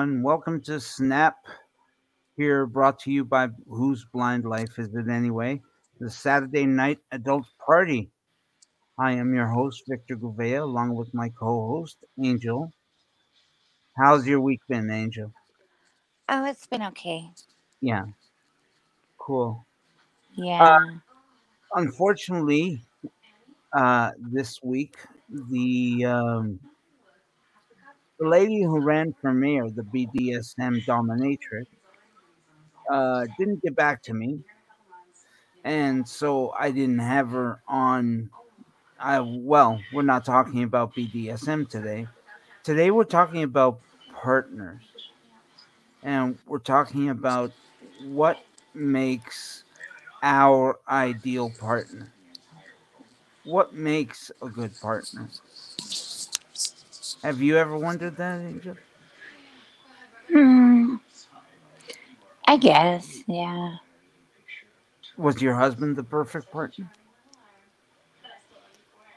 everyone. Welcome to Snap. Here, brought to you by Whose Blind Life Is It Anyway? The Saturday Night Adult Party. I am your host, Victor Gouveia, along with my co host, Angel. How's your week been, Angel? Oh, it's been okay. Yeah, cool. Yeah. Unfortunately, uh, this week, the um, the lady who ran for mayor, the BDSM dominatrix, uh, didn't get back to me, and so I didn't have her on. I well, we're not talking about BDSM today. Today we're talking about partners, and we're talking about what makes our ideal partner. What makes a good partner? Have you ever wondered that, Angel? Hmm. I guess. Yeah. Was your husband the perfect partner?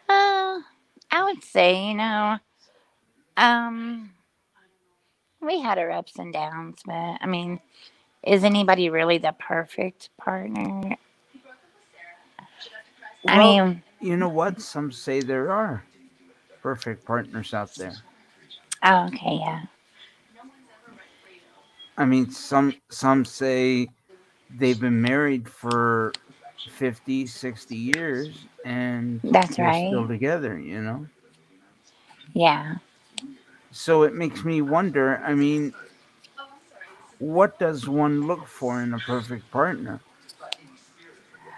Uh, I would say, you know, um, we had our ups and downs, but I mean, is anybody really the perfect partner? I Well, mean, you know what? Some say there are perfect partners out there. oh, okay, yeah. I mean, some some say they've been married for 50, 60 years and That's they're still right. together, you know? Yeah. So it makes me wonder, I mean, what does one look for in a perfect partner?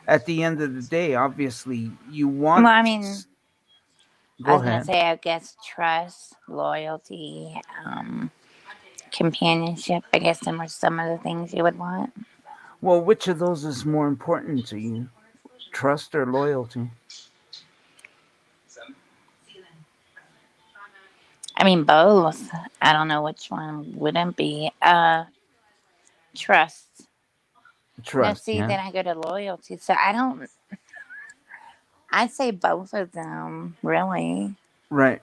At the end of the day, obviously, you want Well, I mean, s- I Go was gonna ahead. say, I guess trust, loyalty, um, companionship. I guess them are some of the things you would want. Well, which of those is more important to you? Trust or loyalty? I mean, both. I don't know which one wouldn't be. Uh, trust. Now, Trust, see, yeah. then I go to loyalty. So I don't. I'd say both of them, really. Right.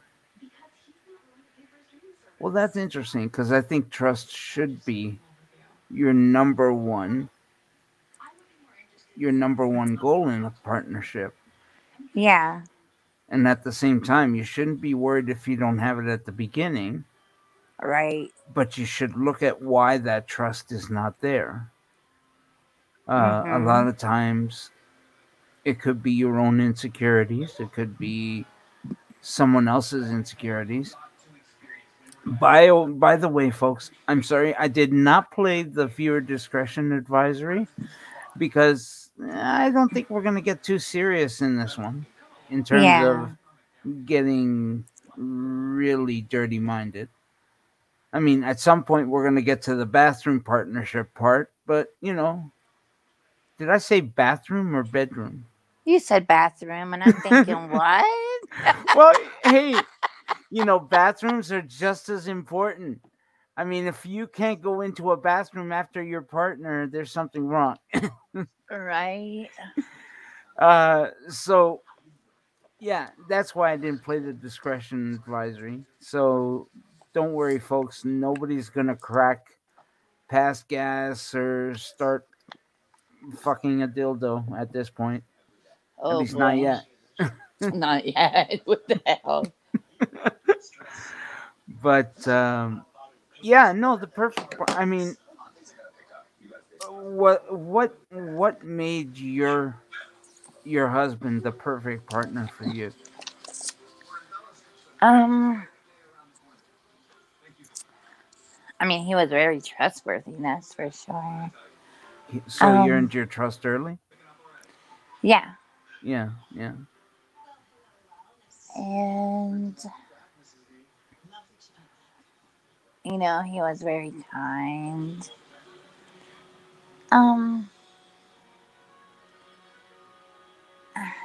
Well, that's interesting because I think trust should be your number one, your number one goal in a partnership. Yeah. And at the same time, you shouldn't be worried if you don't have it at the beginning, Right. but you should look at why that trust is not there. Uh, a hmm lot of times, it could be your own insecurities, it could be someone else's insecurities. By by the way, folks, I'm sorry I did not play the viewer discretion advisory because eh, I don't think we're going to get too serious in this one in terms Yeah. of getting really dirty minded. I mean, at some point we're going to get to the bathroom partnership part, but you know, did I say bathroom or bedroom? You said bathroom, and I'm thinking, what? well, hey, you know, bathrooms are just as important. I mean, if you can't go into a bathroom after your partner, there's something wrong. right. Uh, so, yeah, that's why I didn't play the discretion advisory. So, don't worry, folks. Nobody's gonna crack past gas or start fucking a dildo at this point. At Oh least not yet. Not yet. what the hell? But um, yeah, no, the perfect. I mean, what what what made your your husband the perfect partner for you? Um. I mean, he was very trustworthy. That's for sure. So you Um. earned your trust early. Yeah. Yeah, yeah. And you know, he was very kind. Um.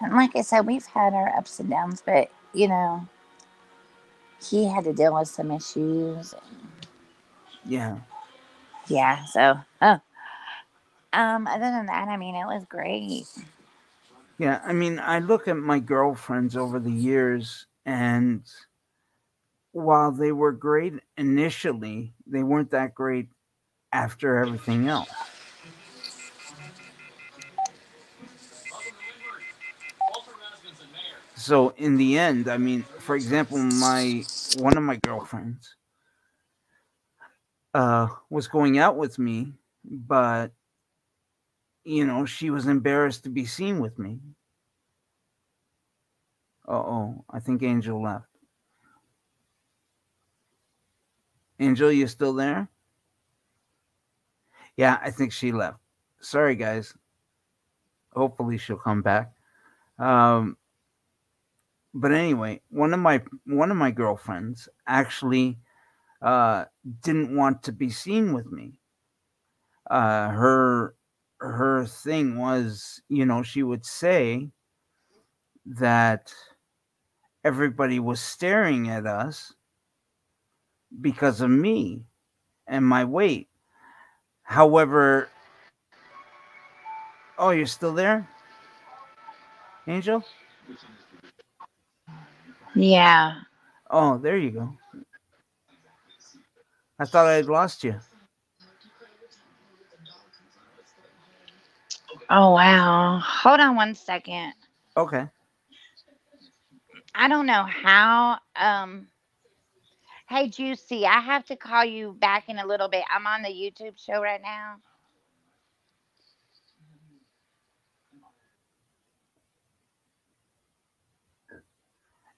And like I said, we've had our ups and downs, but you know, he had to deal with some issues. Yeah. Yeah, so oh. um other than that, I mean it was great. Yeah, I mean, I look at my girlfriends over the years, and while they were great initially, they weren't that great after everything else. So in the end, I mean, for example, my one of my girlfriends uh, was going out with me, but you know, she was embarrassed to be seen with me. Uh oh, I think Angel left. Angel, you still there? Yeah, I think she left. Sorry, guys. Hopefully, she'll come back. Um, but anyway, one of my one of my girlfriends actually uh, didn't want to be seen with me. Uh, her her thing was, you know, she would say that everybody was staring at us because of me and my weight. However, oh, you're still there, Angel? Yeah. Oh, there you go. I thought I had lost you. Oh wow. Hold on one second. Okay. I don't know how um Hey Juicy, I have to call you back in a little bit. I'm on the YouTube show right now.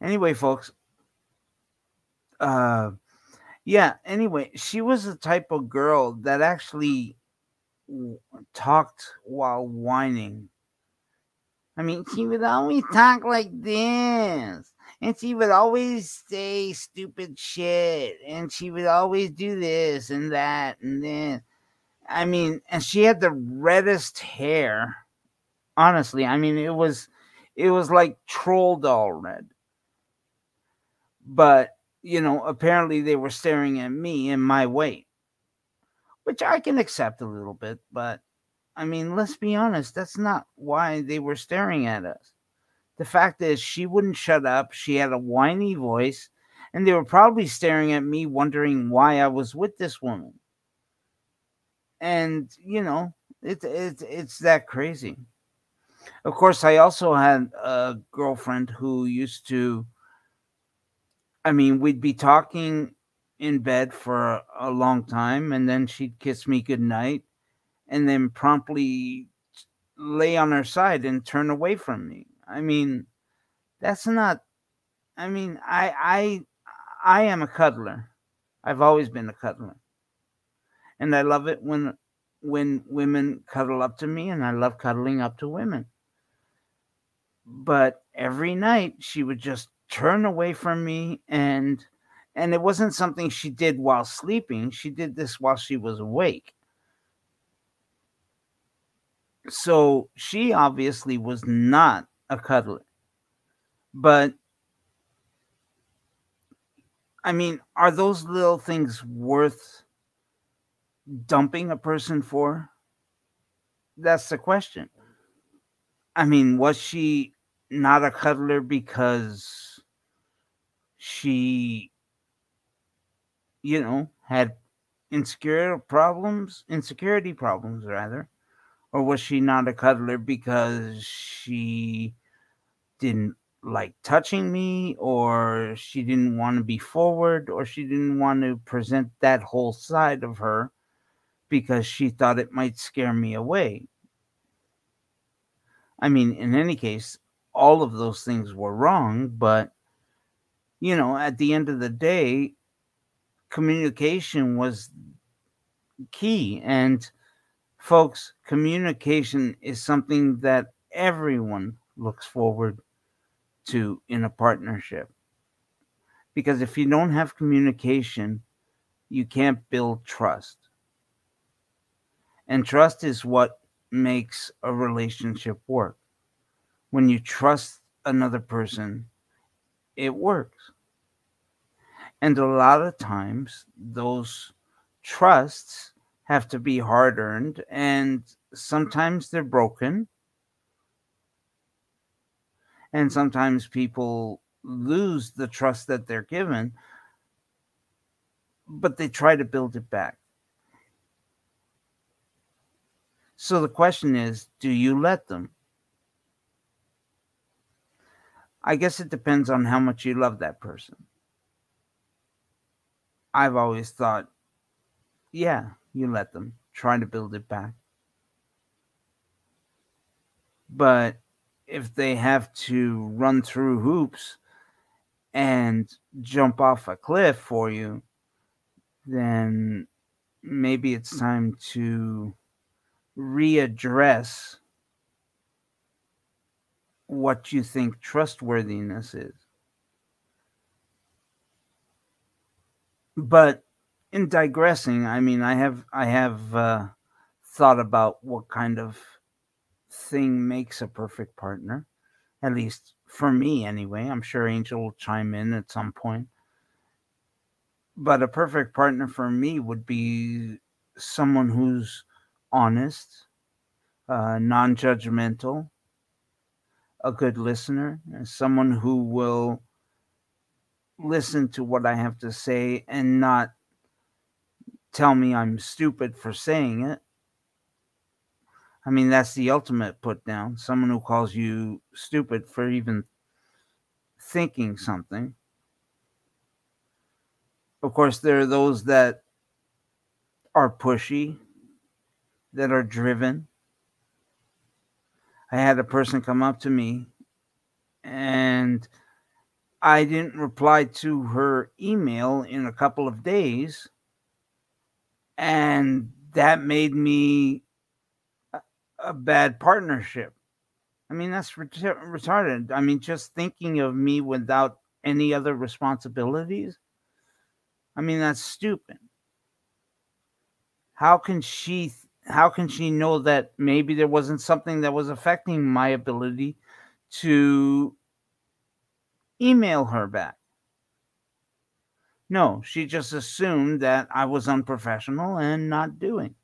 Anyway, folks. Uh yeah, anyway, she was the type of girl that actually talked while whining. I mean, she would always talk like this. And she would always say stupid shit. And she would always do this and that and then. I mean, and she had the reddest hair. Honestly, I mean, it was it was like troll doll red. But, you know, apparently they were staring at me and my weight. Which I can accept a little bit, but I mean, let's be honest, that's not why they were staring at us. The fact is, she wouldn't shut up. She had a whiny voice, and they were probably staring at me, wondering why I was with this woman. And you know, it's it's it's that crazy. Of course, I also had a girlfriend who used to. I mean, we'd be talking in bed for a long time, and then she'd kiss me goodnight, and then promptly lay on her side and turn away from me. I mean, that's not. I mean, I I I am a cuddler. I've always been a cuddler, and I love it when when women cuddle up to me, and I love cuddling up to women. But every night she would just turn away from me, and and it wasn't something she did while sleeping. She did this while she was awake. So she obviously was not a cuddler. But I mean, are those little things worth dumping a person for? That's the question. I mean, was she not a cuddler because she, you know, had insecure problems, insecurity problems, rather? Or was she not a cuddler because she didn't like touching me or she didn't want to be forward or she didn't want to present that whole side of her because she thought it might scare me away. I mean, in any case, all of those things were wrong, but you know, at the end of the day, communication was key. And folks, communication is something that everyone looks forward to in a partnership. Because if you don't have communication, you can't build trust. And trust is what makes a relationship work. When you trust another person, it works. And a lot of times, those trusts have to be hard earned, and sometimes they're broken and sometimes people lose the trust that they're given but they try to build it back. So the question is do you let them? I guess it depends on how much you love that person. I've always thought, yeah, you let them try to build it back. But if they have to run through hoops and jump off a cliff for you, then maybe it's time to readdress what you think trustworthiness is. But in digressing, I mean, I have I have uh, thought about what kind of thing makes a perfect partner, at least for me, anyway. I'm sure Angel will chime in at some point. But a perfect partner for me would be someone who's honest, uh, non judgmental, a good listener, someone who will listen to what I have to say and not tell me I'm stupid for saying it. I mean, that's the ultimate put down. Someone who calls you stupid for even thinking something. Of course, there are those that are pushy, that are driven. I had a person come up to me and I didn't reply to her email in a couple of days. And that made me a, bad partnership. I mean, that's retarded. I mean, just thinking of me without any other responsibilities. I mean, that's stupid. How can she how can she know that maybe there wasn't something that was affecting my ability to email her back? No, she just assumed that I was unprofessional and not doing.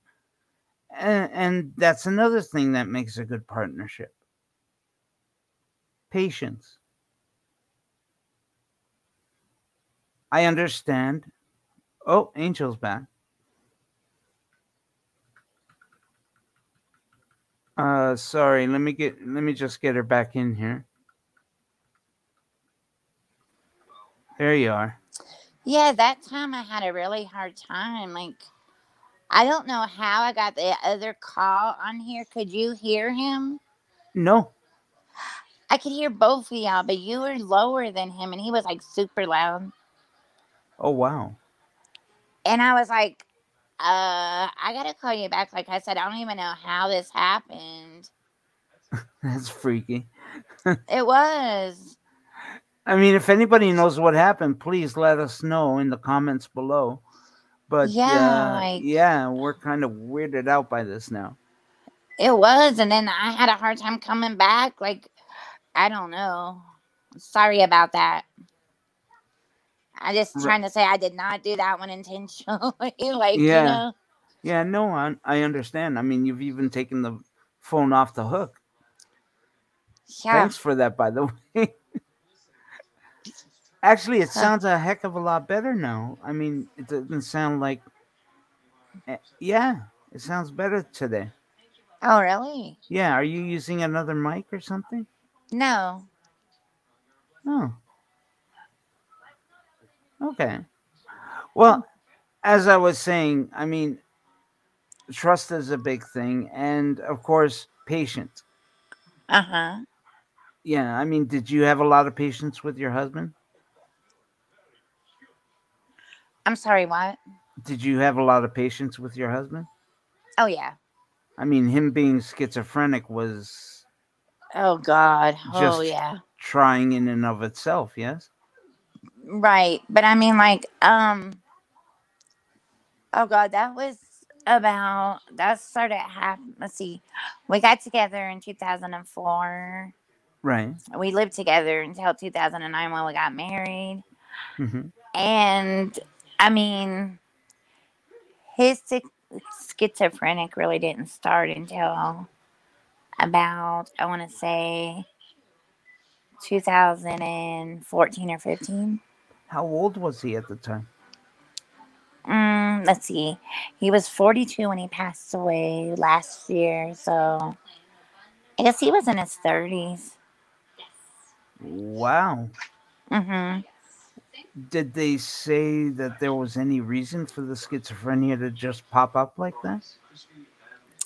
And, and that's another thing that makes a good partnership patience. I understand. Oh, Angel's back. Uh, sorry. Let me get. Let me just get her back in here. There you are. Yeah, that time I had a really hard time. Like, I don't know how I got the other call on here. Could you hear him? No. I could hear both of y'all, but you were lower than him, and he was like super loud. Oh wow. And I was like, uh, I gotta call you back. Like I said, I don't even know how this happened. That's freaky. it was. I mean, if anybody knows what happened, please let us know in the comments below. But yeah, uh, like, yeah, we're kind of weirded out by this now. It was, and then I had a hard time coming back. Like, I don't know. Sorry about that. I just trying to say I did not do that one intentionally. like, yeah. you know. Yeah, no, I, I understand. I mean, you've even taken the phone off the hook. Yeah. Thanks for that, by the way. Actually, it sounds a heck of a lot better now. I mean, it doesn't sound like. Eh, yeah, it sounds better today. Oh, really? Yeah. Are you using another mic or something? No. Oh. Okay. Well, as I was saying, I mean, trust is a big thing, and of course, patience. Uh huh. Yeah, I mean, did you have a lot of patience with your husband? I'm sorry, what? Did you have a lot of patience with your husband? Oh, yeah. I mean, him being schizophrenic was. Oh, God. Oh, yeah. Trying in and of itself, yes? Right. But I mean, like, um, oh God, that was about, that started half, let's see, we got together in 2004. Right. We lived together until 2009 when we got married. Mm-hmm. And I mean, his schizophrenic really didn't start until about, I want to say, 2014 or 15. How old was he at the time? Mm, let's see. He was 42 when he passed away last year. So I guess he was in his 30s. Wow. hmm Did they say that there was any reason for the schizophrenia to just pop up like this?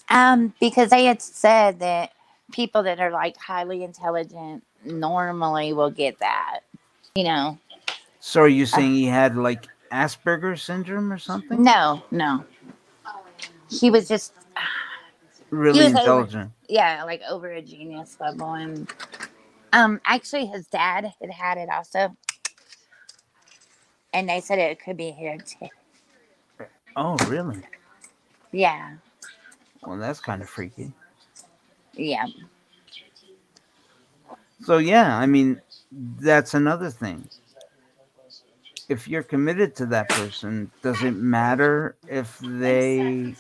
Um, because they had said that people that are like highly intelligent normally will get that. You know, So are you saying he had like Asperger's syndrome or something? no, no. He was just, Really was over- intelligent. yeah, like over a genius level. And um, actually, his dad had had it also. And they said it could be here too. Oh, really? Yeah, Well, that's kind of freaky. yeah, So yeah, I mean, that's another thing. If you're committed to that person, does it matter if they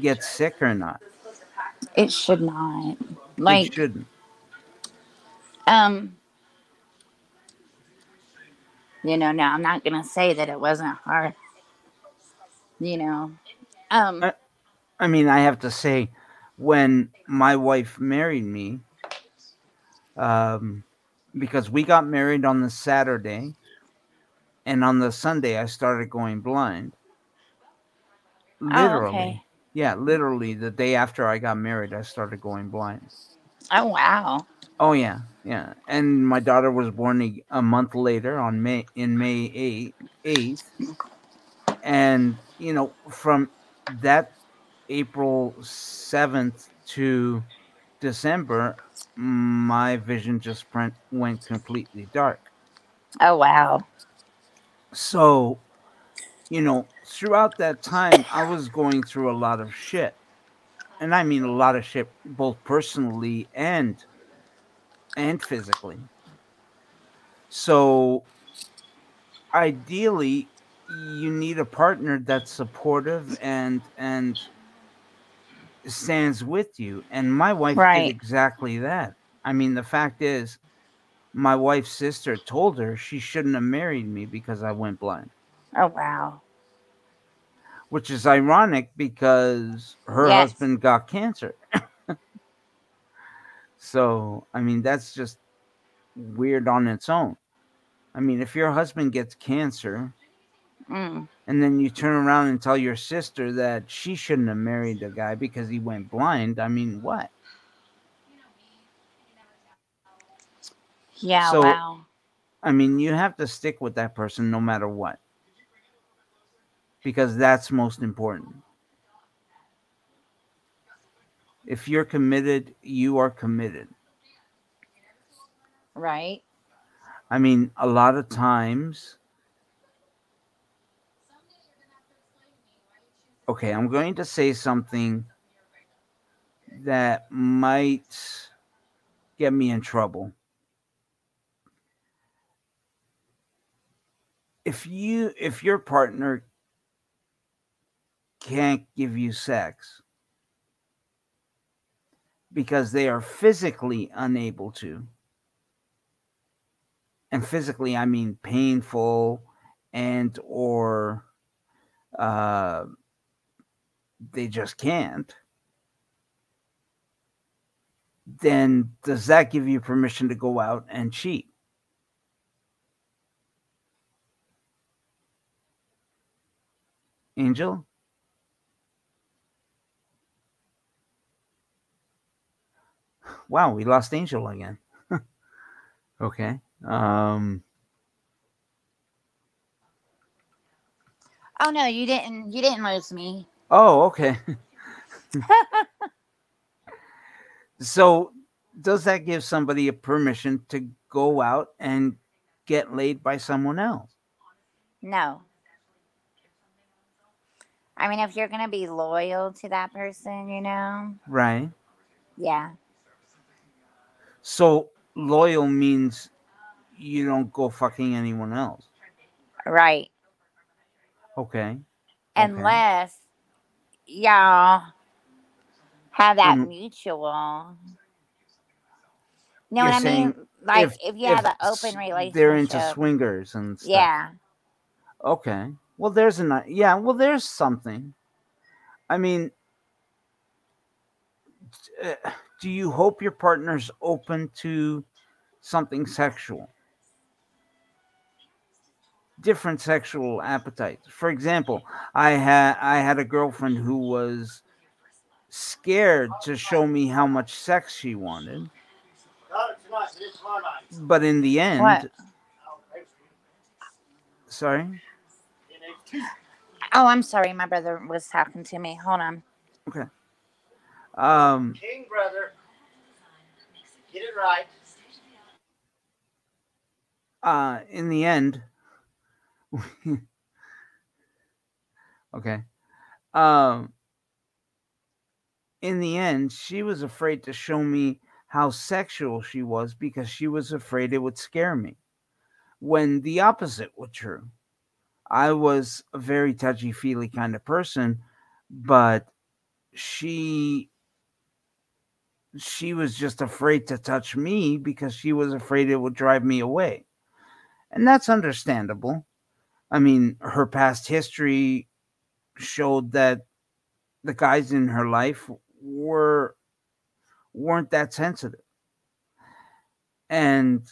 get sick or not? it should not. Like, it shouldn't. um, you know, now I'm not gonna say that it wasn't hard. You know, um, Uh, I mean, I have to say, when my wife married me, um, because we got married on the Saturday, and on the Sunday I started going blind. Literally, Oh, okay. yeah, literally the day after I got married, I started going blind. oh wow, Oh yeah, yeah. And my daughter was born a, a month later on May in May eighth, and you know from that April seventh to December, my vision just went went completely dark. oh wow, So, you know, throughout that time, I was going through a lot of shit, and I mean a lot of shit, both personally and and physically. So, ideally, you need a partner that's supportive and and stands with you. And my wife Right. did exactly that. I mean, the fact is, my wife's sister told her she shouldn't have married me because I went blind oh wow, which is ironic because her Yes. husband got cancer. So, I mean, that's just weird on its own. I mean, if your husband gets cancer mm, and then you turn around and tell your sister that she shouldn't have married the guy because he went blind, I mean, what? yeah, So- wow, I mean, you have to stick with that person no matter what. Because that's most important. If you're committed, you are committed. right, I mean, a lot of times. Okay, I'm going to say something that might get me in trouble. If you if your partner can't give you sex because they are physically unable to, and physically i mean painful and or uh they just can't. Then does that give you permission to go out and cheat? Angel wow we lost angel again okay um Oh no, you didn't. You didn't lose me. Oh, okay. so, does that give somebody a permission to go out and get laid by someone else? No. I mean, if you're gonna be loyal to that person, you know, Right. yeah, So, loyal means you don't go fucking anyone else. right. Okay. Okay. Unless y'all have that Mm. mutual. You're Know what I mean? Like if- if, you have if an open relationship. They're into swingers and stuff. Yeah, Okay. Well, there's a yeah. Well, there's something. I mean, uh, do you hope your partner's open to something sexual? Different sexual appetites. For example, I had I had a girlfriend who was scared to show me how much sex she wanted. But in the end, What? sorry. Oh, I'm sorry. My brother was talking to me. Hold on. Okay. Um, King brother. Get it right. uh, in the end, okay. Um, in the end, she was afraid to show me how sexual she was because she was afraid it would scare me. When the opposite was true, I was a very touchy feely kind of person, but she she was just afraid to touch me because she was afraid it would drive me away. And that's understandable. I mean, her past history showed that the guys in her life were weren't that sensitive. And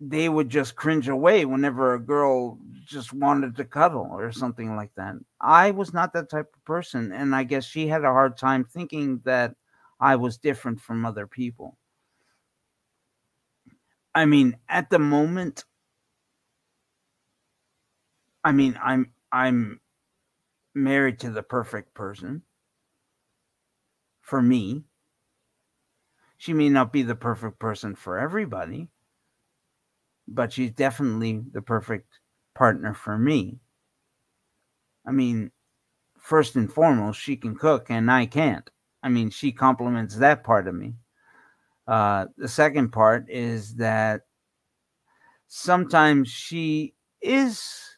they would just cringe away whenever a girl just wanted to cuddle or something like that. I was not that type of person and I guess she had a hard time thinking that I was different from other people. I mean, at the moment, I mean, I'm I'm married to the perfect person for me. She may not be the perfect person for everybody, but she's definitely the perfect partner for me. I mean, first and foremost, she can cook and I can't. I mean, she complements that part of me. Uh, the second part is that sometimes she is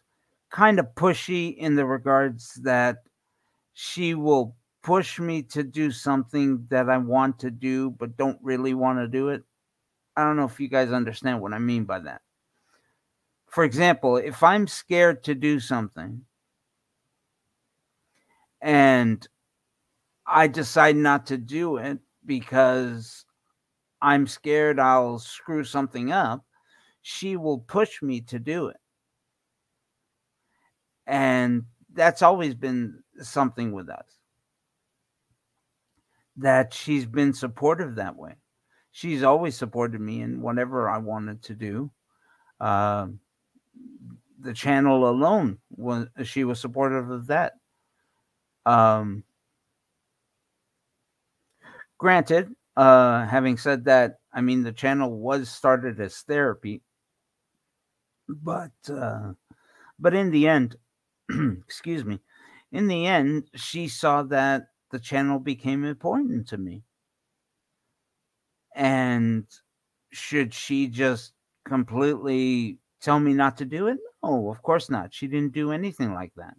kind of pushy in the regards that she will push me to do something that I want to do, but don't really want to do it. I don't know if you guys understand what I mean by that. For example, if I'm scared to do something and I decide not to do it because I'm scared I'll screw something up, she will push me to do it. And that's always been something with us that she's been supportive that way. She's always supported me in whatever I wanted to do. Uh, the channel alone was she was supportive of that. Um, granted, uh, having said that, I mean the channel was started as therapy, but uh, but in the end, excuse me, in the end, she saw that the channel became important to me, and should she just completely tell me not to do it? No, of course not. She didn't do anything like that.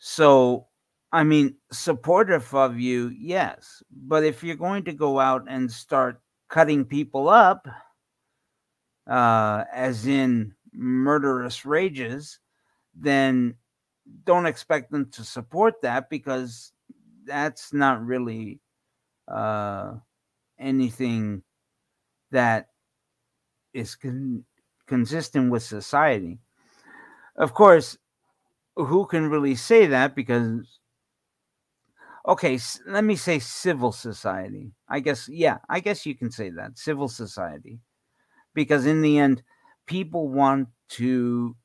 So I mean, supportive of you, yes. But if you're going to go out and start cutting people up, uh, as in murderous rages, then don't expect them to support that because that's not really uh, anything that is con- consistent with society. Of course, who can really say that because okay let me say civil society. I guess yeah i guess you can say that civil society. Because in the end people want to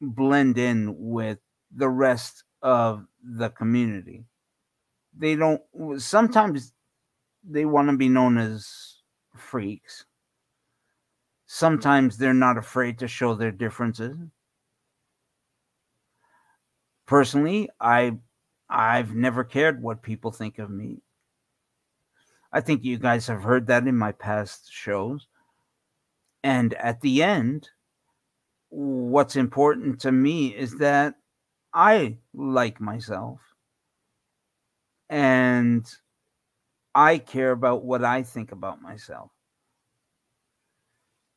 blend in with the rest of the community. They don't sometimes they want to be known as freaks. Sometimes they're not afraid to show their differences. Personally i I've never cared what people think of me. I think you guys have heard that in my past shows. And at the end, what's important to me is that I like myself and I care about what I think about myself.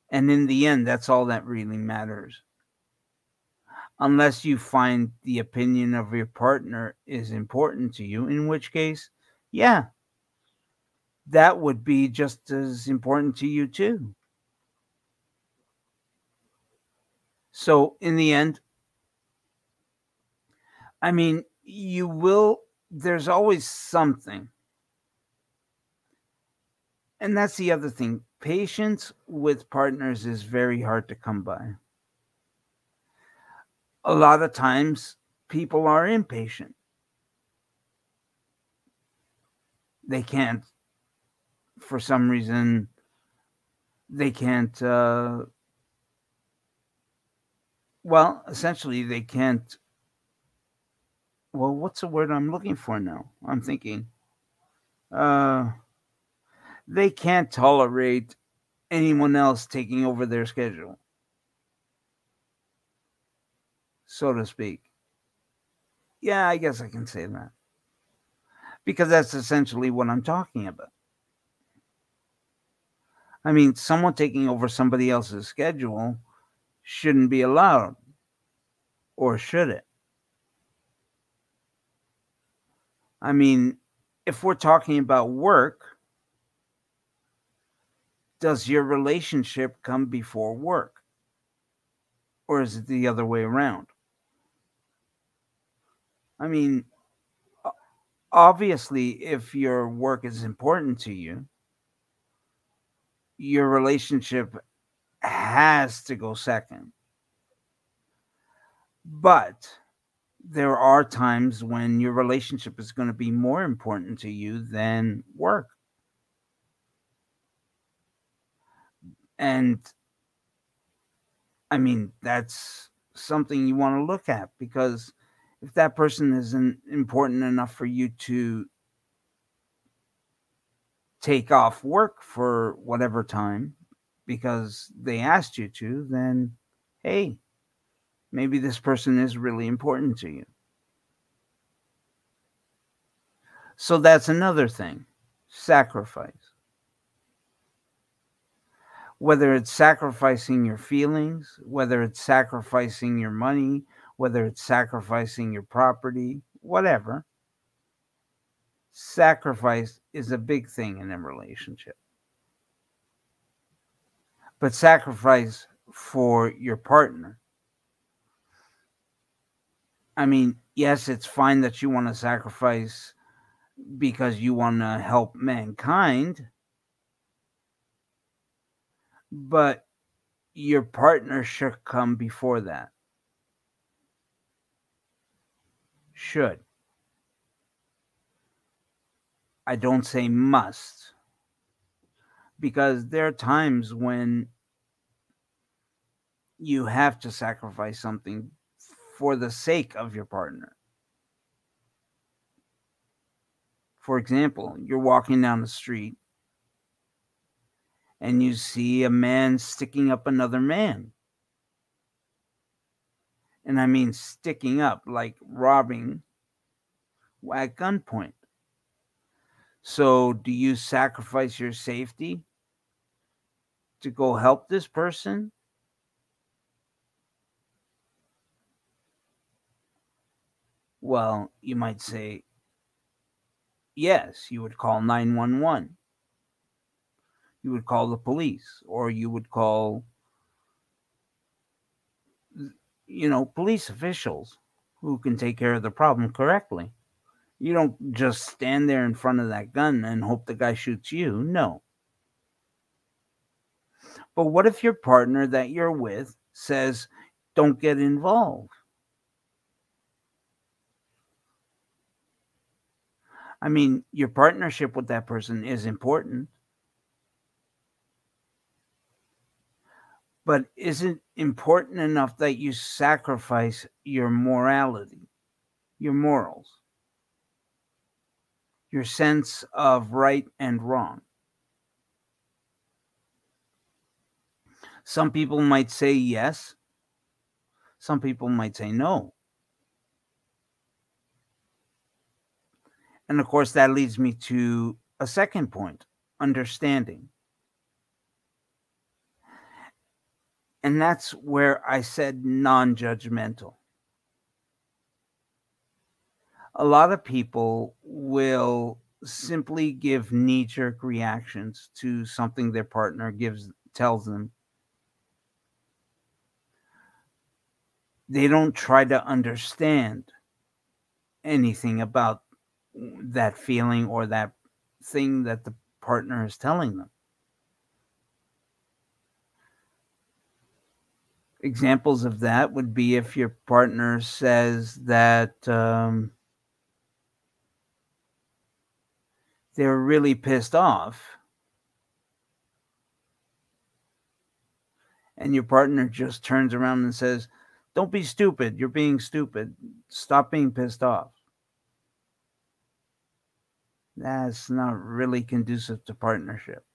And in the end, that's all that really matters. Unless you find the opinion of your partner is important to you, in which case, yeah, that would be just as important to you too. So, in the end, I mean, you will, there's always something. And that's the other thing. Patience with partners is very hard to come by. A lot of times, people are impatient. They can't, for some reason, they can't, uh, well, essentially, they can't well, what's the word I'm looking for now? I'm thinking. Uh, they can't tolerate anyone else taking over their schedule, so to speak. Yeah, I guess I can say that. Because that's essentially what I'm talking about. I mean, someone taking over somebody else's schedule shouldn't be allowed, or should it? I mean, if we're talking about work, does your relationship come before work? Or is it the other way around? I mean, obviously, if your work is important to you, your relationship has to go second. But there are times when your relationship is going to be more important to you than work. And I mean, that's something you want to look at because if that person isn't important enough for you to take off work for whatever time because they asked you to, then hey, maybe this person is really important to you. So that's another thing sacrifice. Whether it's sacrificing your feelings, whether it's sacrificing your money, whether it's sacrificing your property, whatever, sacrifice is a big thing in a relationship. But sacrifice for your partner I mean, yes, it's fine that you want to sacrifice because you want to help mankind, but your partner should come before that. Should. I don't say must because there are times when you have to sacrifice something for the sake of your partner. For example, you're walking down the street and you see a man sticking up another man. And I mean sticking up, like robbing at gunpoint. So, do you sacrifice your safety to go help this person? Well, you might say, yes, you would call 911. You would call the police, or you would call, you know, police officials who can take care of the problem correctly. You don't just stand there in front of that gun and hope the guy shoots you. No. But what if your partner that you're with says, don't get involved? I mean, your partnership with that person is important. But is it important enough that you sacrifice your morality, your morals, your sense of right and wrong? Some people might say yes. Some people might say no. And of course, that leads me to a second point understanding. And that's where I said non judgmental. A lot of people will simply give knee jerk reactions to something their partner gives tells them. They don't try to understand anything about that feeling or that thing that the partner is telling them. Examples of that would be if your partner says that um, they're really pissed off and your partner just turns around and says, Don't be stupid. You're being stupid. Stop being pissed off. That's not really conducive to partnership.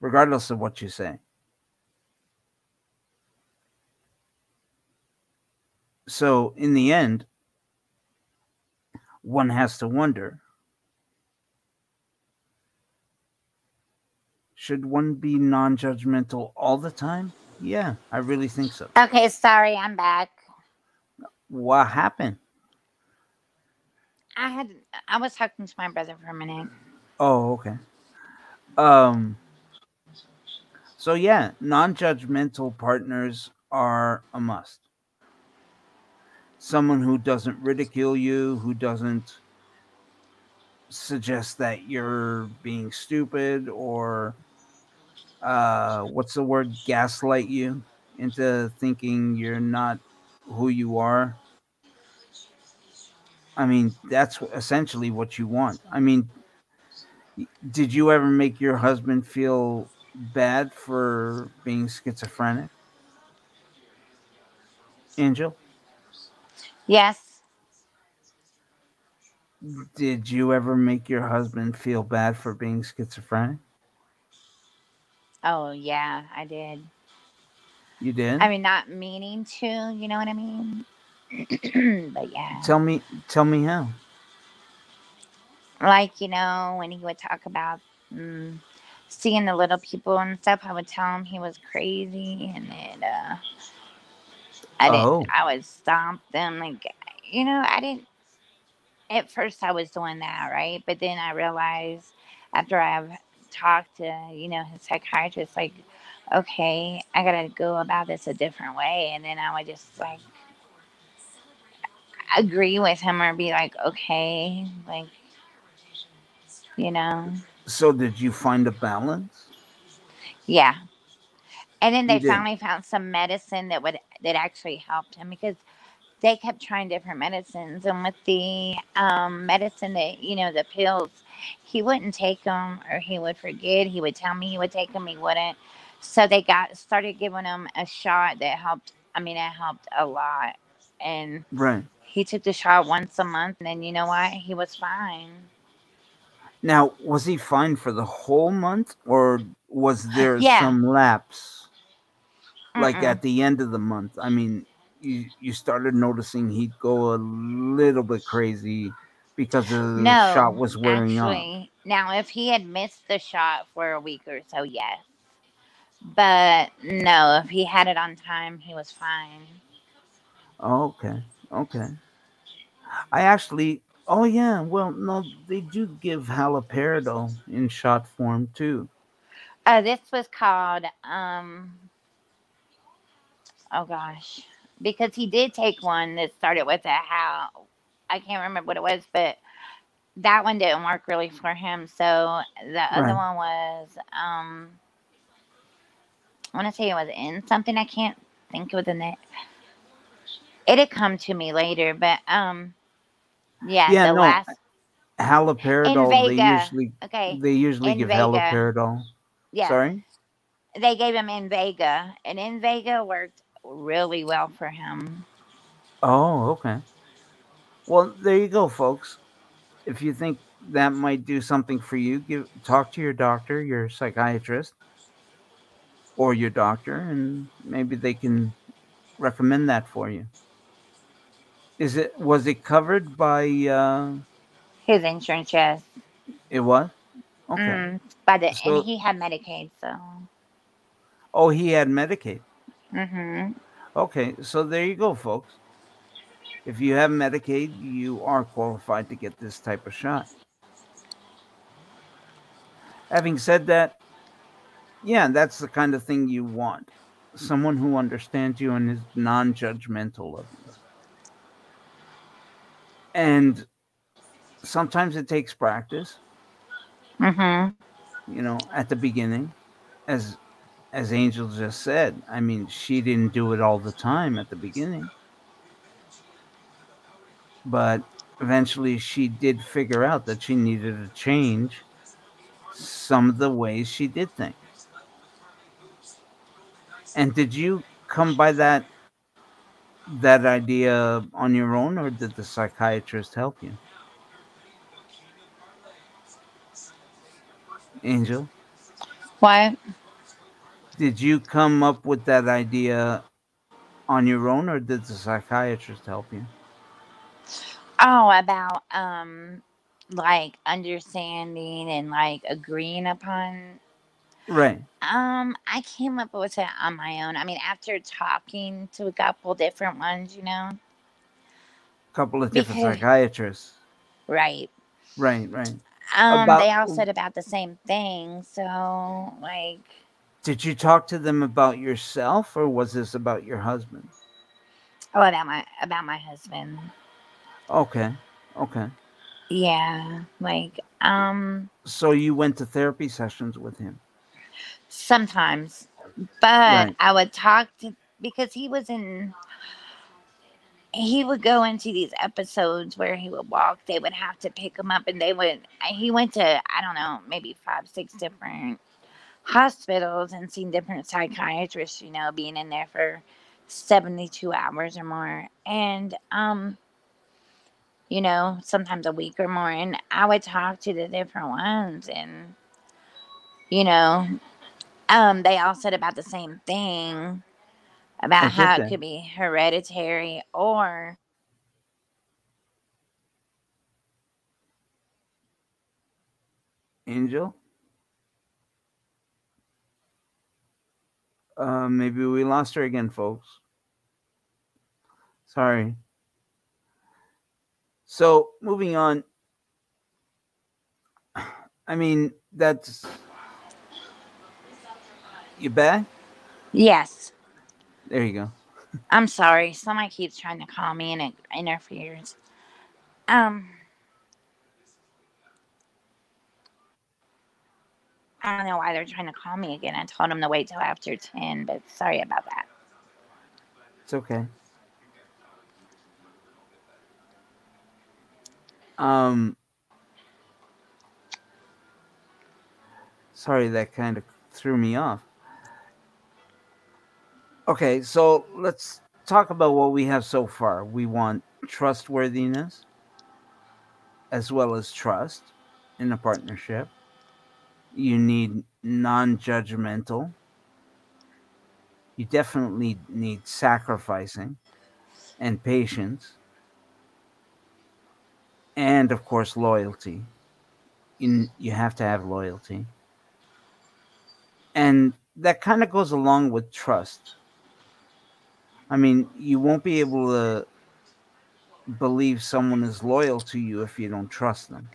Regardless of what you say. So, in the end, one has to wonder should one be non judgmental all the time? Yeah, I really think so. Okay, sorry, I'm back. What happened? I had I was talking to my brother for a minute. Oh, okay. Um so yeah, non-judgmental partners are a must. Someone who doesn't ridicule you, who doesn't suggest that you're being stupid or uh what's the word gaslight you into thinking you're not who you are I mean, that's essentially what you want. I mean, did you ever make your husband feel bad for being schizophrenic? Angel? Yes. Did you ever make your husband feel bad for being schizophrenic? Oh yeah, I did. You did? I mean, not meaning to, you know what I mean? but yeah. Tell me tell me how. Like, you know, when he would talk about mm, seeing the little people and stuff, I would tell him he was crazy and then uh I didn't Oh. I would stomp them like you know, I didn't at first I was doing that, right? But then I realized after I've talked to, you know, his psychiatrist, like, okay, I gotta go about this a different way. And then I would just like agree with him or be like, okay, like, you know, So did you find a balance? yeah. And then they finally found some medicine that would that actually helped him because they kept trying different medicines. And with the um, medicine that you know the pills he wouldn't take them or he would forget. He would tell me he would take them he wouldn't. So they got started giving him a shot that helped i mean it helped a lot. And Right. he took the shot once a month and then you know what? He was fine Now, was he fine for the whole month or was there Yeah. some lapse? Like Mm-mm. at the end of the month? I mean, you you started noticing he'd go a little bit crazy because the no shot was wearing off. now if he had missed the shot for a week or so yes but no if he had it on time he was fine okay. Okay. I actually oh yeah, well no, they do give haloperidol in shot form too. Uh, this was called, um, oh gosh, because he did take one that started with a how. I can't remember what it was, but that one didn't work really for him. So the other Right. one was, um, I want to say it was in something. I can't think of the name. It'd come to me later, but um, yeah, Yeah, the no, last. Haloperidol they usually Okay, they usually give Invega. haloperidol. yeah. Sorry? they gave him in Invega, and in Invega worked really well for him. Oh, okay. Well, there you go, folks. If you think that might do something for you, give talk to your doctor, your psychiatrist, or your doctor, and maybe they can recommend that for you. Is it was it covered by uh His insurance, yes. it was? Okay. Mm, by the So- and he had Medicaid, so. Oh, he had Medicaid. Mm-hmm. Okay, so there you go, folks. if you have Medicaid, you are qualified to get this type of shot. Having said that, yeah, that's the kind of thing you want. Someone who understands you and is non judgmental of you. And sometimes it takes practice, Mm-hmm. you know, at the beginning, as as Angel just said. I mean, she didn't do it all the time at the beginning. But eventually she did figure out that she needed to change some of the ways she did things. And did you come by that that idea on your own or did the psychiatrist help you? Angel, What? did you come up with that idea on your own or did the psychiatrist help you? Oh, about um, like understanding and like agreeing upon. Right. Um, I came up with it on my own. I mean, after talking to a couple different ones, you know. A couple of different Because- psychiatrists. Right. Right, right. Um, they all said about the same thing. So, like, Did you talk to them about yourself or was this about your husband? oh, about my about my husband. Okay. Okay. Yeah, like, um, So you went to therapy sessions with him. Sometimes, but Right. I would talk to because he was in. He would go into these episodes where he would walk. They would have to pick him up, and they would. He went to I don't know, maybe five, six different hospitals and seen different psychiatrists. You know, being in there for seventy-two hours or more, and um, you know, sometimes a week or more. And I would talk to the different ones, and you know, um, they all said about the same thing about Oh, how it could be hereditary or Angel? Uh, maybe we lost her again, folks. Sorry. So, moving on. I mean, that's. You back? yes. There you go. I'm sorry. Somebody keeps trying to call me and it interferes. Um, I don't know why they're trying to call me again. I told them to wait till after 10, but sorry about that. It's okay. Um, sorry, that kind of threw me off. Okay, so let's talk about what we have so far. We want trustworthiness as well as trust in a partnership. You need non judgmental. You definitely need sacrificing and patience. And of course, loyalty. You, you have to have loyalty. And that kind of goes along with trust. I mean, you won't be able to believe someone is loyal to you if you don't trust them.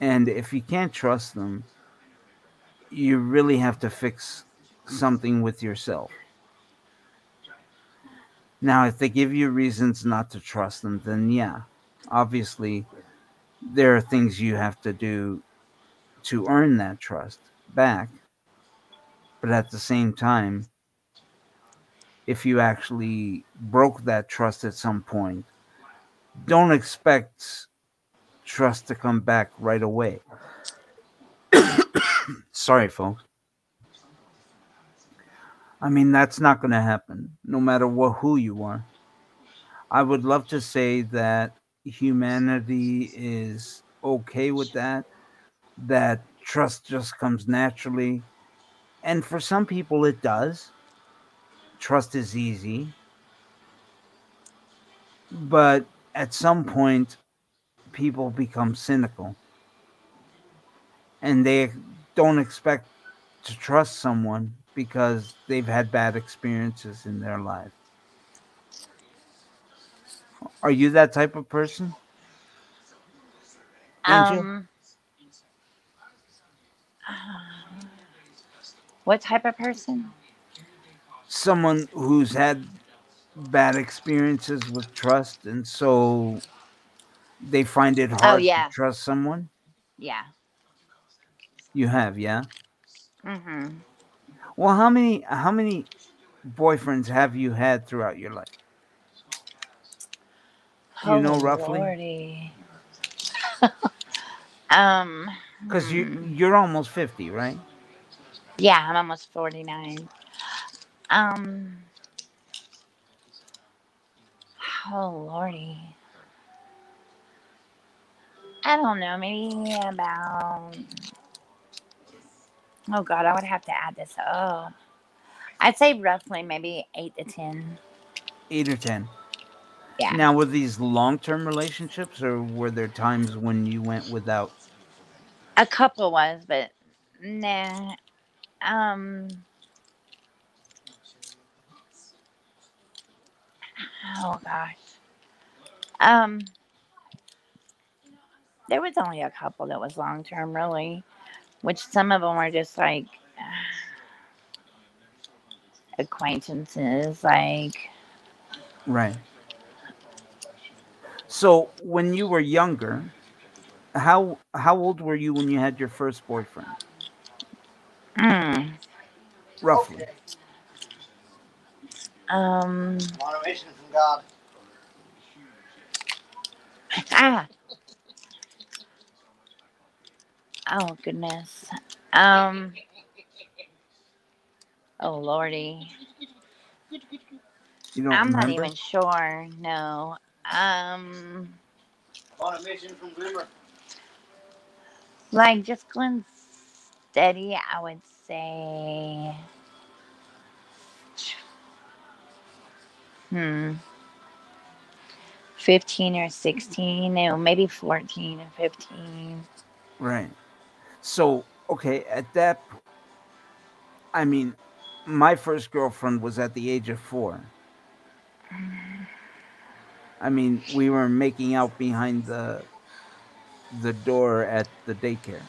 And if you can't trust them, you really have to fix something with yourself. Now, if they give you reasons not to trust them, then yeah, obviously there are things you have to do to earn that trust back. But at the same time, if you actually broke that trust at some point, don't expect trust to come back right away. Sorry, folks. I mean, that's not going to happen, no matter what who you are. I would love to say that humanity is okay with that, that trust just comes naturally. And for some people, it does. Trust is easy. But at some point, people become cynical and they don't expect to trust someone because they've had bad experiences in their life. Are you that type of person? Um, what type of person? Someone who's had bad experiences with trust and so they find it hard Oh, yeah. to trust someone? Yeah. You have, yeah? Mm-hmm. Well, how many how many boyfriends have you had throughout your life? Do you know roughly? Oh, Lordy. um. Because you hmm. you're almost fifty, right? Yeah, I'm almost 49. Um. Oh lordy. I don't know. Maybe about. Oh God, I would have to add this up. I'd say roughly maybe eight to ten. Eight or ten. Yeah. Now, were these long term relationships, or were there times when you went without? A couple was, but nah. Um. Oh gosh. Um. There was only a couple that was long term, really, which some of them were just like acquaintances, like Right. So, when you were younger, how how old were you when you had your first boyfriend? mm, Roughly. um On a mission from God. ah oh goodness um oh lordy You don't I'm not even sure. No. Um, On a mission from Glimmer. like just going steady, I would say. Hmm. 15 or 16, no, maybe 14 and 15. Right. So, okay, at that, I mean, my first girlfriend was at the age of four. I mean, we were making out behind the the door at the daycare.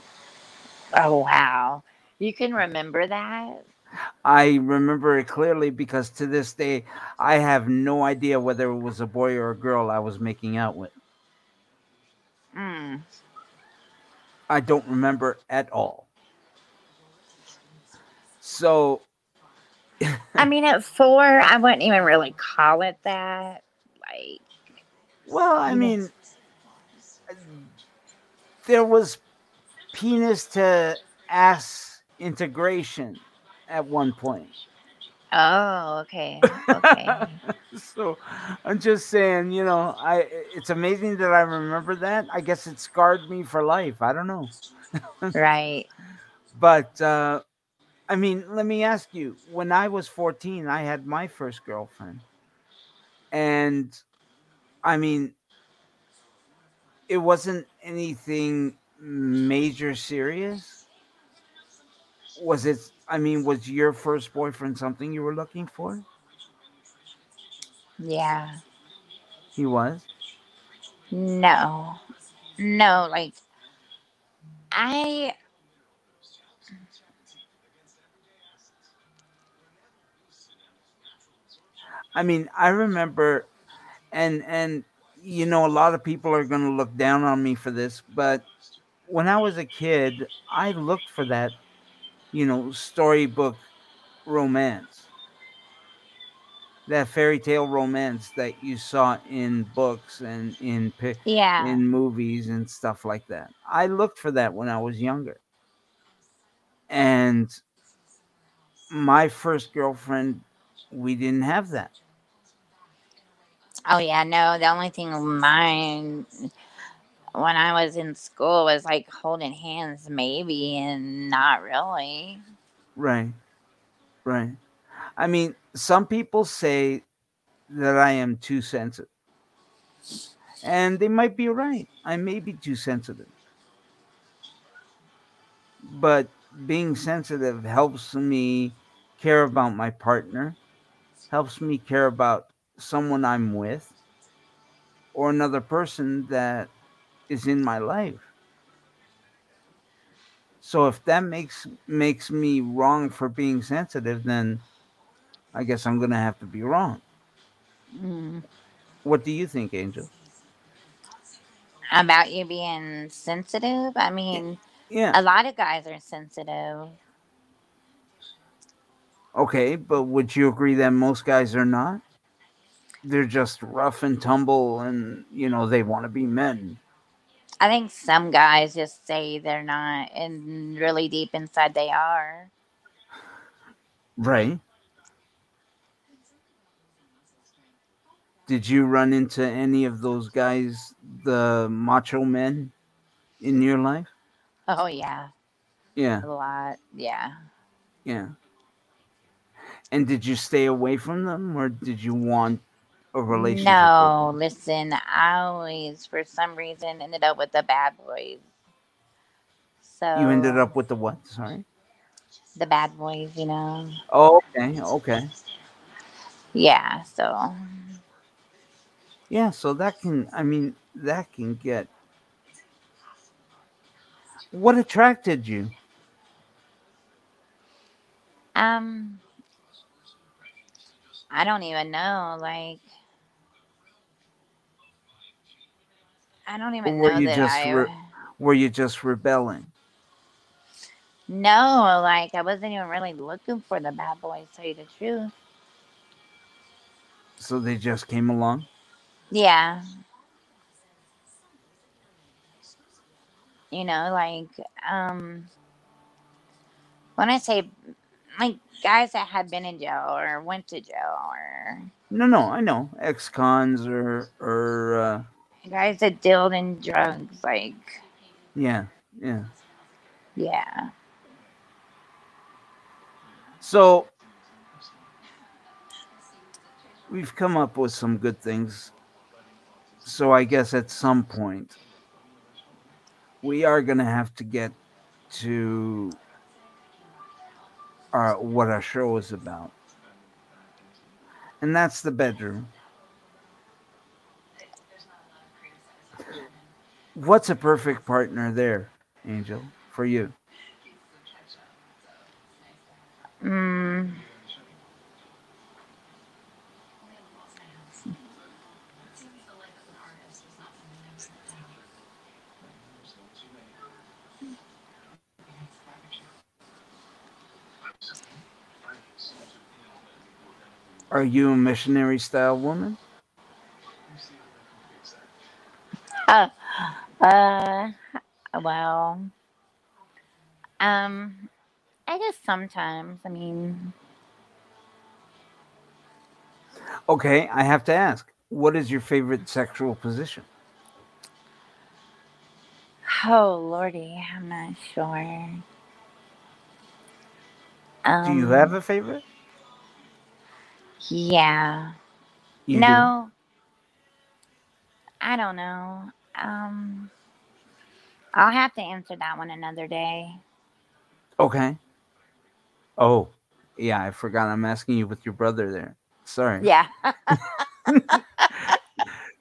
Oh, wow. You can remember that? I remember it clearly because to this day, I have no idea whether it was a boy or a girl I was making out with. Hmm. I don't remember at all. So, I mean, at four, I wouldn't even really call it that. Like, well, I mean, there was penis to ass integration at one point. oh, okay. Okay. so I'm just saying, you know, I it's amazing that I remember that. I guess it scarred me for life. I don't know. right. But uh I mean, let me ask you, when I was 14, I had my first girlfriend. And I mean, it wasn't anything major serious. Was it I mean, was your first boyfriend something you were looking for? Yeah. He was. No. No, like I I mean, I remember, and and you know, a lot of people are going to look down on me for this, but when I was a kid, I looked for that, you know, storybook romance, that fairy tale romance that you saw in books and in yeah. in movies and stuff like that. I looked for that when I was younger, and my first girlfriend, we didn't have that. Oh yeah, no, the only thing mine when I was in school was like holding hands maybe and not really. Right. Right. I mean, some people say that I am too sensitive. And they might be right. I may be too sensitive. But being sensitive helps me care about my partner, helps me care about someone I'm with. or another person that is in my life. So if that makes makes me wrong for being sensitive, then I guess I'm gonna have to be wrong. Mm. What do you think, Angel? About you being sensitive? I mean, Yeah. a lot of guys are sensitive. Okay, but would you agree that most guys are not? They're just rough and tumble and you know, they want to be men. I think some guys just say they're not, and really deep inside they are. Right. Did you run into any of those guys, the macho men in your life? Oh, yeah. Yeah, A lot. Yeah. yeah. And did you stay away from them or did you want a relationship? No, listen, I always, for some reason, ended up with the bad boys. So? You ended up with the what? Sorry. the bad boys, you know. Oh, okay, okay. Yeah. So Yeah, so that can I mean that can get What attracted you? um, I don't even know. Like, I don't even were know you that just I. re- Were you just rebelling? no, like I wasn't even really looking for the bad boys. To tell you the truth. So they just came along? Yeah. You know, like um when I say like guys that had been in jail or went to jail or No, no, I know. Ex-cons or or uh guys that dealt in drugs, like yeah, yeah. yeah. So we've come up with some good things. So I guess at some point we are going to have to get to our what our show is about. And that's the bedroom. What's a perfect partner there, Angel, for you? Mm. Are you a missionary style woman? Uh, uh well um I guess sometimes. I mean Okay, I have to ask. What is your favorite sexual position? oh lordy, I'm not sure. Um, Do you have a favorite? Yeah. You do? no. I don't know. Um I'll have to answer that one another day. Okay. Oh, yeah, I forgot. I'm asking you with your brother there. Sorry. Yeah.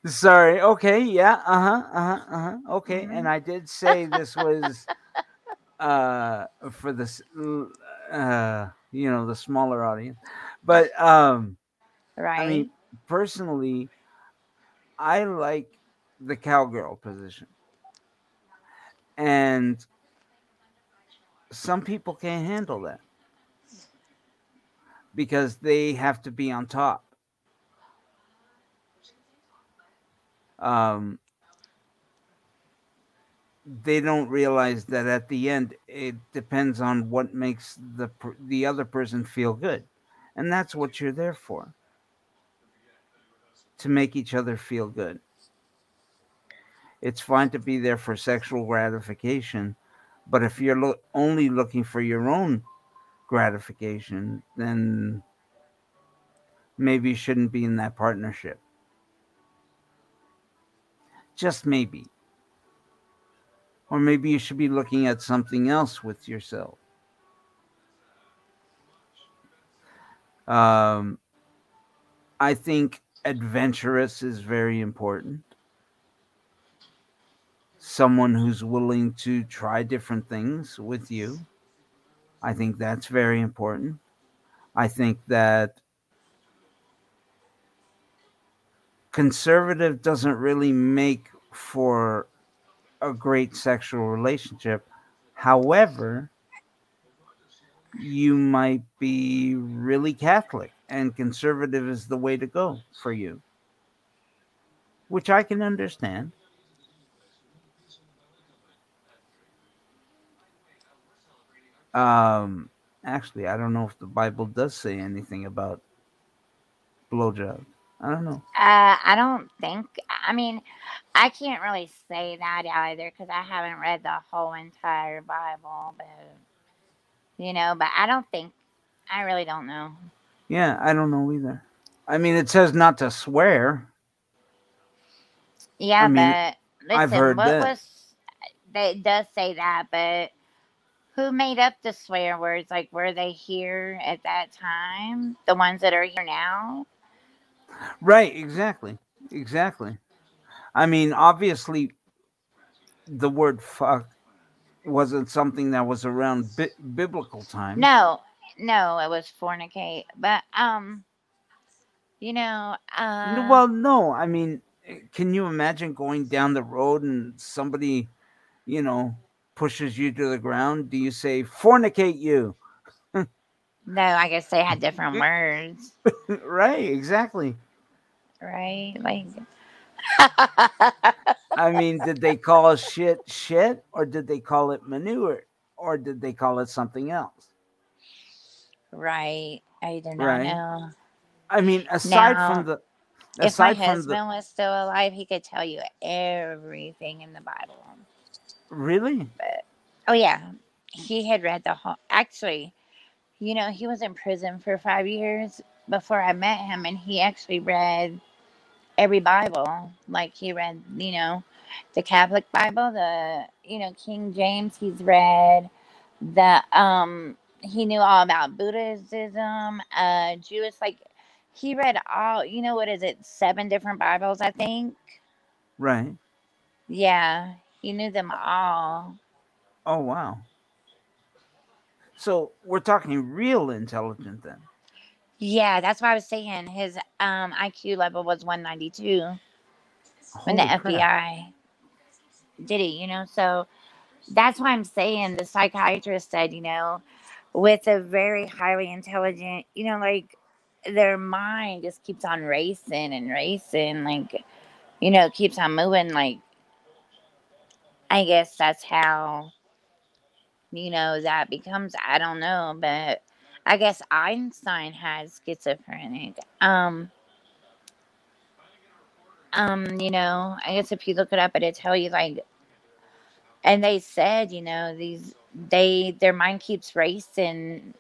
Sorry. Okay. Yeah. Uh huh. Uh huh. Uh huh. Okay. Mhm. And I did say this was uh for this uh you know the smaller audience, but um right. I mean personally, I like the cowgirl position, and some people can't handle that because they have to be on top. Um, they don't realize that at the end it depends on what makes the the other person feel good, and that's what you're there for. To make each other feel good. It's fine to be there for sexual gratification, but if you're lo- only looking for your own gratification, then maybe you shouldn't be in that partnership. Just maybe. Or maybe you should be looking at something else with yourself. Um, I think adventurous is very important. Someone who's willing to try different things with you. I think that's very important. I think that conservative doesn't really make for a great sexual relationship. However, you might be really Catholic and conservative is the way to go for you, which I can understand. Um, actually, I don't know if the Bible does say anything about blowjob. I don't know. Uh, I don't think. I mean, I can't really say that either because I haven't read the whole entire Bible, but you know, but I don't think. I really don't know. Yeah, I don't know either. I mean, it says not to swear. Yeah, mean, but listen, I've heard what that. was? It does say that, but who made up the swear words? Like, were they here at that time? The ones that are here now? Right, exactly. Exactly. I mean, obviously, the word fuck wasn't something that was around bi- biblical times. No, no, it was fornicate. But um, you know, uh, Well, no. I mean, eh, can you imagine going down the road and somebody, you know, pushes you to the ground? Do you say fornicate you? no, I guess they had different words, right, exactly. right? Like, I mean, did they call shit shit or did they call it manure or did they call it something else? right? I do not Right. know. I mean, aside Now, from the If my husband the was still alive, he could tell you everything in the Bible. Really Oh yeah, he had read the whole. Actually, you know, he was in prison for five years before I met him, and he actually read every Bible. Like he read, you know, the Catholic Bible, the you know King James. He's read the um. He knew all about Buddhism, uh, Jewish. Like he read all. You know what is it? Seven different Bibles, I think. right. Yeah, he knew them all. Oh wow. So we're talking real intelligent then. Yeah, that's why I was saying his um IQ level was 192 when the crap. FBI did it, you know. So that's why I'm saying the psychiatrist said, you know, with a very highly intelligent, you know, like their mind just keeps on racing and racing, like, you know, keeps on moving. Like, I guess that's how, you know, that becomes. I don't know, but I guess Einstein had schizophrenic. Um, um, you know, I guess if you look it up, it'll tell you like, and they said, you know, these they their mind keeps racing,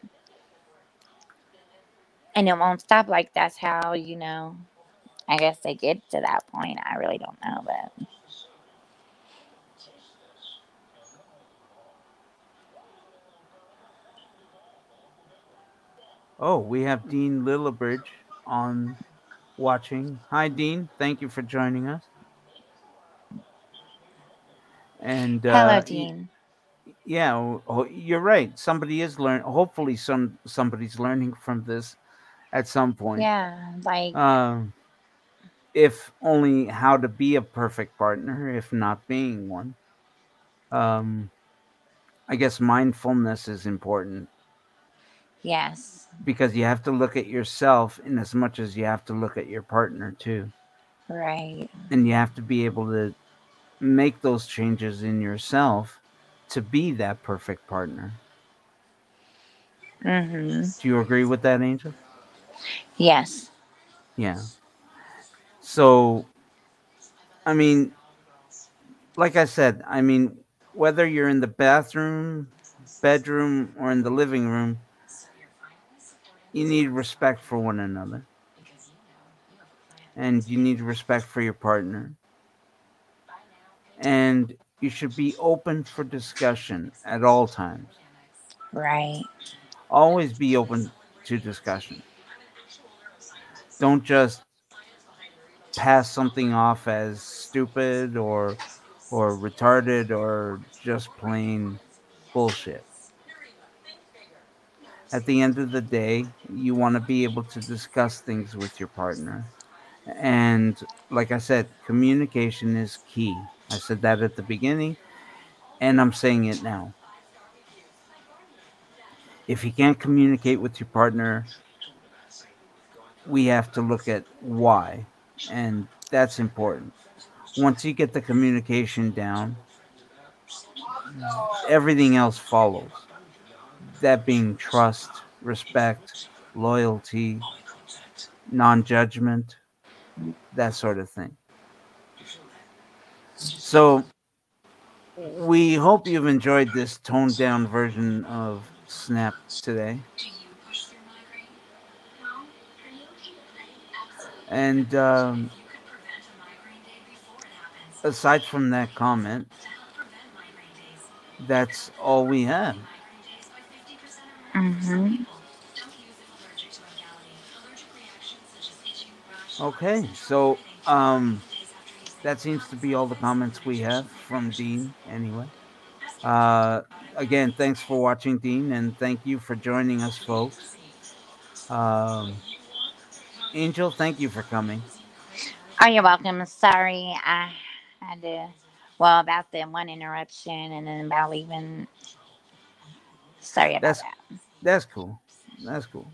and it won't stop. Like that's how you know. I guess they get to that point. I really don't know, but Oh, we have Dean Lillibridge on watching. Hi, Dean. Thank you for joining us. And uh, hello, Dean. yeah, oh, you're right. Somebody is learn. Hopefully, some somebody's learning from this at some point. Yeah, like Um, if only how to be a perfect partner, if not being one. Um, I guess mindfulness is important yes, because you have to look at yourself in as much as you have to look at your partner too, right. and you have to be able to make those changes in yourself to be that perfect partner. Mhm. Do you agree with that, Angel? Yes. Yeah. So, I mean, like I said, I mean, whether you're in the bathroom, bedroom, or in the living room, you need respect for one another. And you need respect for your partner. And you should be open for discussion at all times. Right. Always be open to discussion. Don't just pass something off as stupid or or retarded or just plain bullshit. At the end of the day, you want to be able to discuss things with your partner. And like I said, communication is key. I said that at the beginning, and I'm saying it now. If you can't communicate with your partner, we have to look at why, and that's important. Once you get the communication down, everything else follows. That being trust, respect, loyalty, non judgment, that sort of thing. So, we hope you've enjoyed this toned down version of Snap today. And um, aside from that comment, that's all we have. Mm-hmm. Okay, so um, that seems to be all the comments we have from Dean, anyway. Uh, again, thanks for watching, Dean, and thank you for joining us, folks. Um, Angel, thank you for coming. Oh, you're welcome. Sorry, I had to. Well, about the one interruption, and then about leaving. Sorry about That's that. That's cool. That's cool.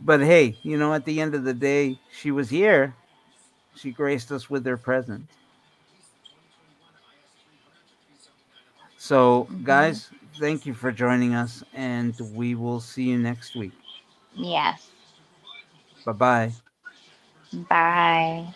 But hey, you know, at the end of the day, she was here. She graced us with her presence. So, hmm guys, thank you for joining us, and we will see you next week. Yes. Bye bye. Bye.